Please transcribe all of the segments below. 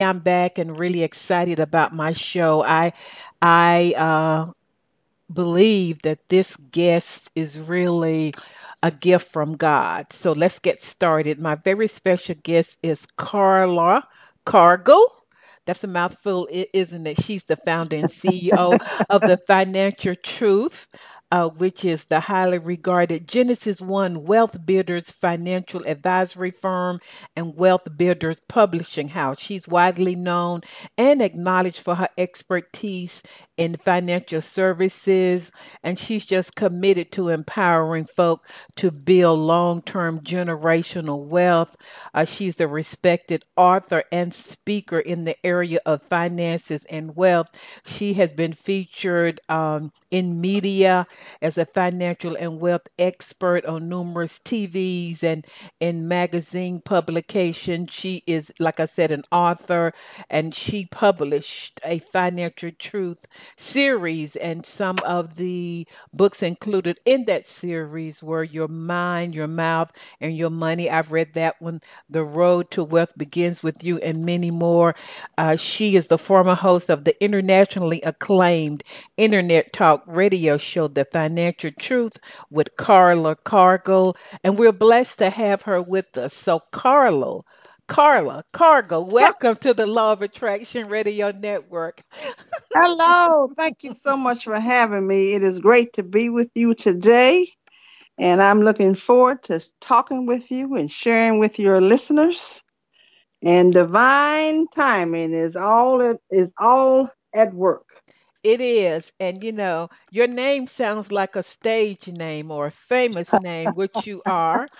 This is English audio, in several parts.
I'm back and really excited about my show. I I uh, believe that this guest is really a gift from God. So let's get started. My very special guest is Carla Cargle. That's a mouthful, isn't it? She's the founder and CEO of the Financial Truth, uh, which is the highly regarded Genesis One Wealth Builders financial advisory firm and Wealth Builders publishing house. She's widely known and acknowledged for her expertise in financial services, and she's just committed to empowering folk to build long term generational wealth. Uh, she's a respected author and speaker in the area of finances and wealth. She has been featured um, in media as a financial and wealth expert on numerous TVs and in magazine publications. She is, like I said, an author, and she published a financial truth series, and some of the books included in that series were Your Mind, Your Mouth, and Your Money. I've read that one. The Road to Wealth Begins with You, and many more. Uh, she is the former host of the internationally acclaimed internet talk radio show, The Financial Truth, with Carla Cargle, and we're blessed to have her with us. So, Carla, Carla Cargle, welcome to the Law of Attraction Radio Network. Hello. Thank you so much for having me. It is great to be with you today. And I'm looking forward to talking with you and sharing with your listeners. And divine timing is all it is all at work. It is. And you know, your name sounds like a stage name or a famous name, which you are.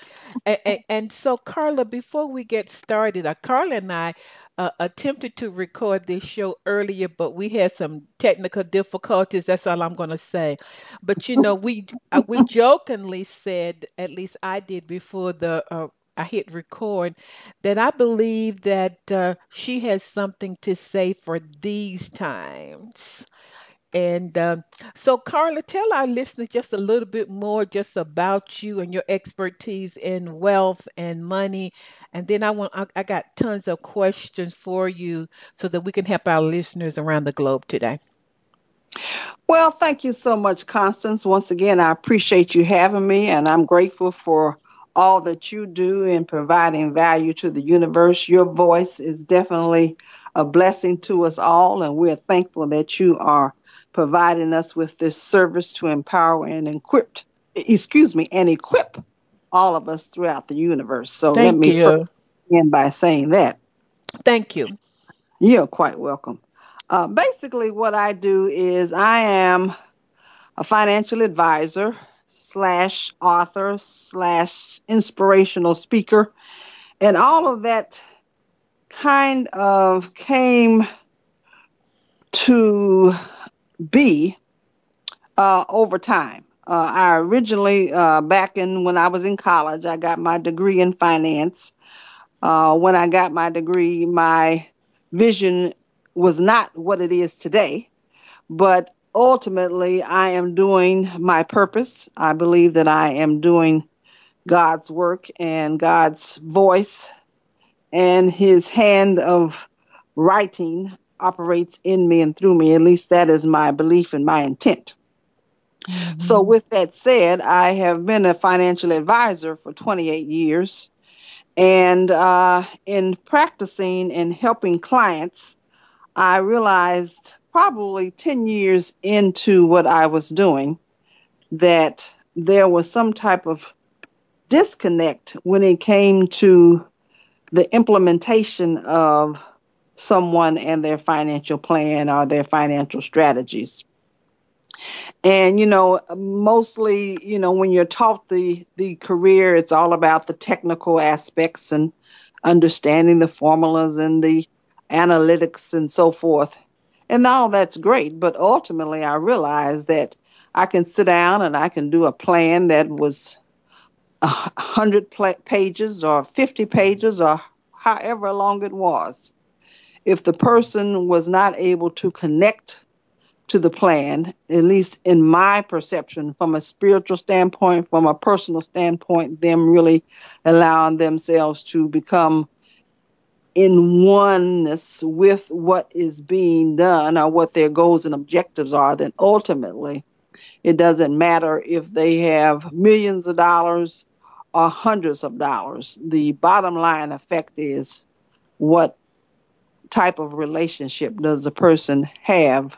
And, and so, Carla, before we get started, uh, Carla and I uh, attempted to record this show earlier, but we had some technical difficulties. That's all I'm going to say. But you know, we uh, we jokingly said, at least I did before the uh, I hit record, that I believe that uh, she has something to say for these times. And um, so, Carla, tell our listeners just a little bit more just about you and your expertise in wealth and money. And then I want I, I got tons of questions for you so that we can help our listeners around the globe today. Well, thank you so much, Constance. Once again, I appreciate you having me, and I'm grateful for all that you do in providing value to the universe. Your voice is definitely a blessing to us all, and we're thankful that you are providing us with this service to empower and equip, excuse me, and equip all of us throughout the universe. So let me you. first begin by saying that. Thank you. You're quite welcome. Uh, basically, what I do is I am a financial advisor slash author slash inspirational speaker, and all of that kind of came to be uh, over time. Uh, I originally, uh, back in when I was in college, I got my degree in finance. Uh, when I got my degree, my vision was not what it is today, but ultimately, I am doing my purpose. I believe that I am doing God's work and God's voice and his hand of writing operates in me and through me. At least that is my belief and my intent. So, Mhm. with that said, I have been a financial advisor for 28 years. And uh, in practicing and helping clients, I realized probably 10 years into what I was doing that there was some type of disconnect when it came to the implementation of someone and their financial plan or their financial strategies. And you know, mostly, you know, when you're taught the the career, it's all about the technical aspects and understanding the formulas and the analytics and so forth. And all that's great, but ultimately I realized that I can sit down and I can do a plan that was a hundred pages or 50 pages or however long it was. If the person was not able to connect to the plan, at least in my perception, from a spiritual standpoint, from a personal standpoint, them really allowing themselves to become in oneness with what is being done or what their goals and objectives are, then ultimately it doesn't matter if they have millions of dollars or hundreds of dollars. The bottom line effect is what type of relationship does the person have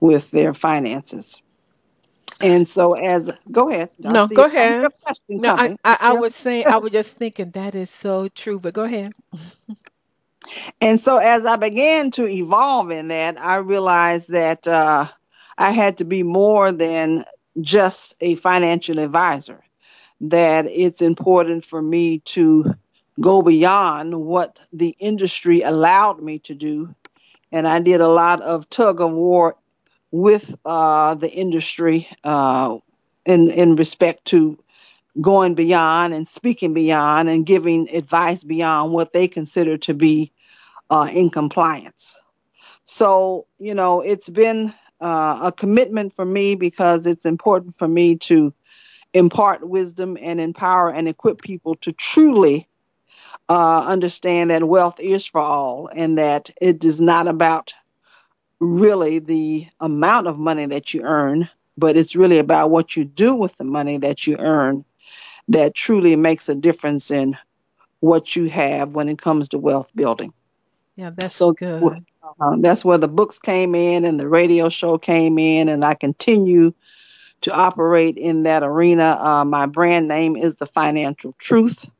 with their finances. And so, as go ahead. I no, go ahead. No, I, I, I was saying, I was just thinking that is so true, but go ahead. and so, as I began to evolve in that, I realized that uh, I had to be more than just a financial advisor, that it's important for me to go beyond what the industry allowed me to do. And I did a lot of tug of war with uh, the industry uh, in in respect to going beyond and speaking beyond and giving advice beyond what they consider to be uh, in compliance. So you know, it's been uh, a commitment for me because it's important for me to impart wisdom and empower and equip people to truly uh, understand that wealth is for all and that it is not about really the amount of money that you earn, but it's really about what you do with the money that you earn that truly makes a difference in what you have when it comes to wealth building. Yeah, that's so good. Uh, that's where the books came in and the radio show came in, and I continue to operate in that arena. Uh, my brand name is The Financial Truth.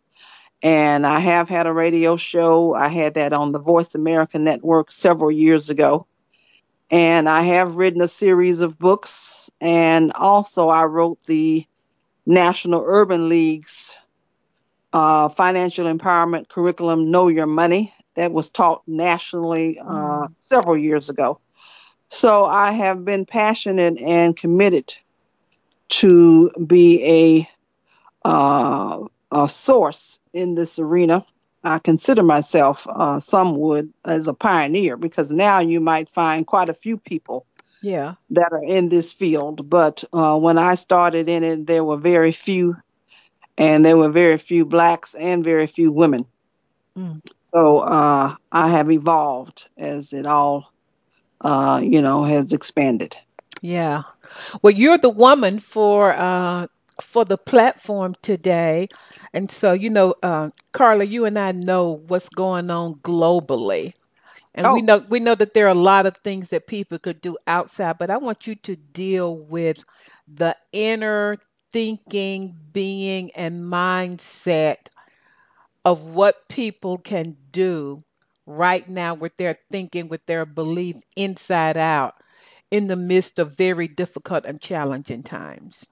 And I have had a radio show. I had that on the Voice America Network several years ago. And I have written a series of books. And also, I wrote the National Urban League's uh, Financial Empowerment Curriculum, Know Your Money, that was taught nationally uh, mm. several years ago. So I have been passionate and committed to be a, uh, a source in this arena I consider myself, uh, some would, as a pioneer because now you might find quite a few people yeah. that are in this field. But uh, when I started in it, there were very few, and there were very few blacks and very few women. Mm. So uh, I have evolved as it all, uh, you know, has expanded. Yeah. Well, you're the woman for uh, for the platform today. And so, you know, uh, Carla, you and I know what's going on globally. And oh. we know we know that there are a lot of things that people could do outside, but I want you to deal with the inner thinking, being, and mindset of what people can do right now with their thinking, with their belief inside out in the midst of very difficult and challenging times.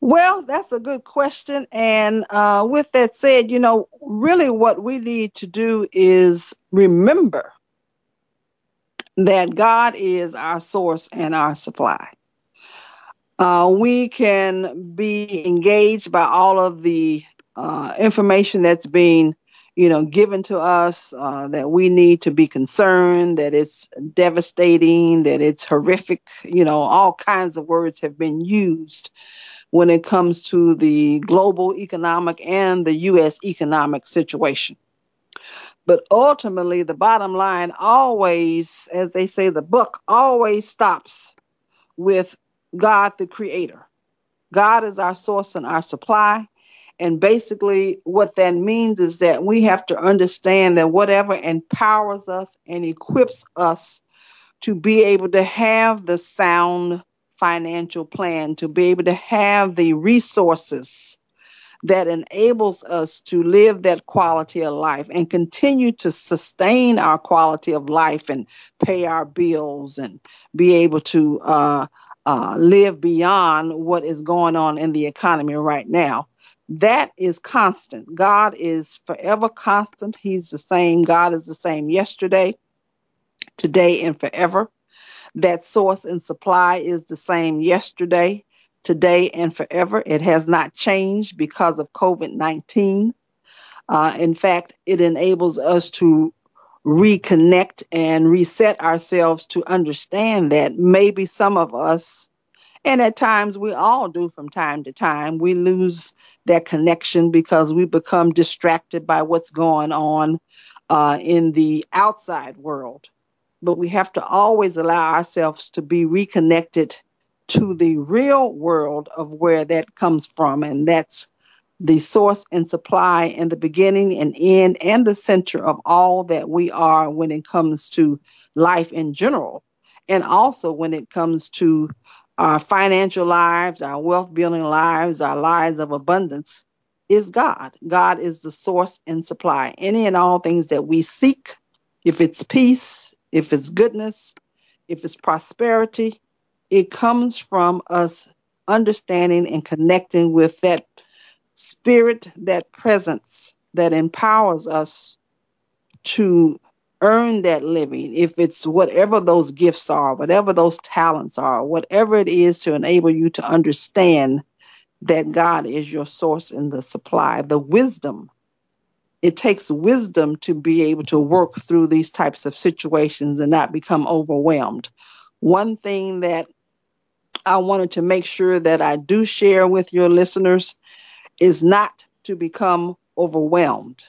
Well, that's a good question. And uh, with that said, you know, really what we need to do is remember that God is our source and our supply. Uh, we can be engaged by all of the uh, information that's being, you know, given to us. Uh, that we need to be concerned. That it's devastating. That it's horrific. You know, all kinds of words have been used when it comes to the global economic and the U.S. economic situation. But ultimately, the bottom line always, as they say, the book always stops with God, the creator. God is our source and our supply. And basically, what that means is that we have to understand that whatever empowers us and equips us to be able to have the sound financial plan to be able to have the resources that enables us to live that quality of life and continue to sustain our quality of life and pay our bills and be able to uh, uh, live beyond what is going on in the economy right now. That is constant. God is forever constant. He's the same. God is the same yesterday, today, and forever. That source and supply is the same yesterday, today, and forever. It has not changed because of COVID 19. Uh, in fact, it enables us to reconnect and reset ourselves to understand that maybe some of us, and at times we all do from time to time, we lose that connection because we become distracted by what's going on uh, in the outside world. But we have to always allow ourselves to be reconnected to the real world of where that comes from. And that's the source and supply and the beginning and end and the center of all that we are when it comes to life in general. And also when it comes to our financial lives, our wealth building lives, our lives of abundance is God. God is the source and supply. Any and all things that we seek, if it's peace, if it's goodness, if it's prosperity, it comes from us understanding and connecting with that spirit, that presence that empowers us to earn that living. If it's whatever those gifts are, whatever those talents are, whatever it is to enable you to understand that God is your source and the supply, the wisdom. It takes wisdom to be able to work through these types of situations and not become overwhelmed. One thing that I wanted to make sure that I do share with your listeners is not to become overwhelmed.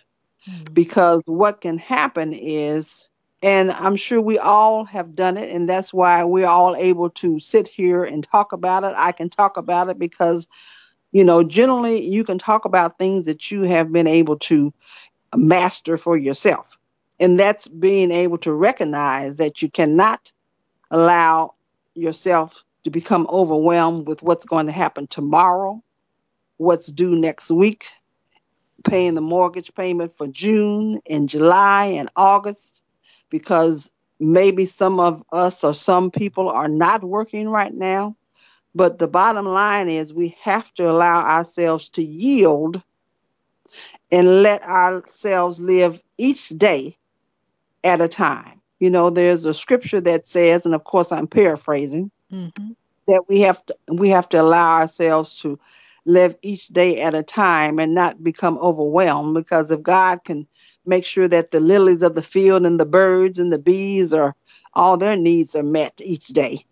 Mm-hmm. Because what can happen is, and I'm sure we all have done it, and that's why we're all able to sit here and talk about it. I can talk about it because you know, generally you can talk about things that you have been able to master for yourself. And that's being able to recognize that you cannot allow yourself to become overwhelmed with what's going to happen tomorrow, what's due next week, paying the mortgage payment for June and July and August, because maybe some of us or some people are not working right now. But the bottom line is we have to allow ourselves to yield and let ourselves live each day at a time. You know, there's a scripture that says, and of course I'm paraphrasing, mm-hmm. that we have to we have to allow ourselves to live each day at a time and not become overwhelmed because if God can make sure that the lilies of the field and the birds and the bees are all their needs are met each day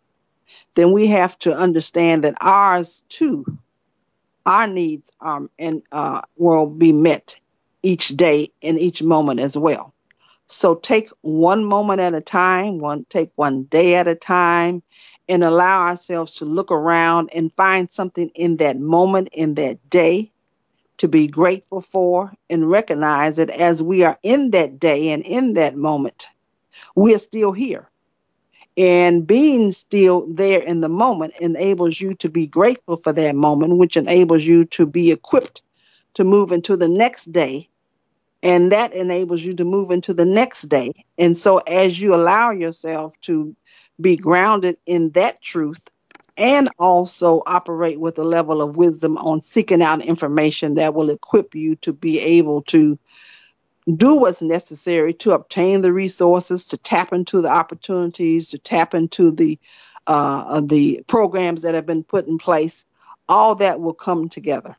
then we have to understand that ours too, our needs um, and uh, will be met each day in each moment as well. So take one moment at a time, one take one day at a time, and allow ourselves to look around and find something in that moment, in that day, to be grateful for, and recognize that as we are in that day and in that moment, we are still here. And being still there in the moment enables you to be grateful for that moment, which enables you to be equipped to move into the next day. And that enables you to move into the next day. And so, as you allow yourself to be grounded in that truth and also operate with a level of wisdom on seeking out information that will equip you to be able to do what's necessary to obtain the resources, to tap into the opportunities, to tap into the uh, the programs that have been put in place. All that will come together.